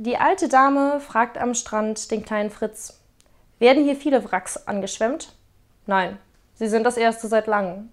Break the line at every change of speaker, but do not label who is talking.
Die alte Dame fragt am Strand den kleinen Fritz: Werden hier viele Wracks angeschwemmt? Nein, sie sind das erste seit langem.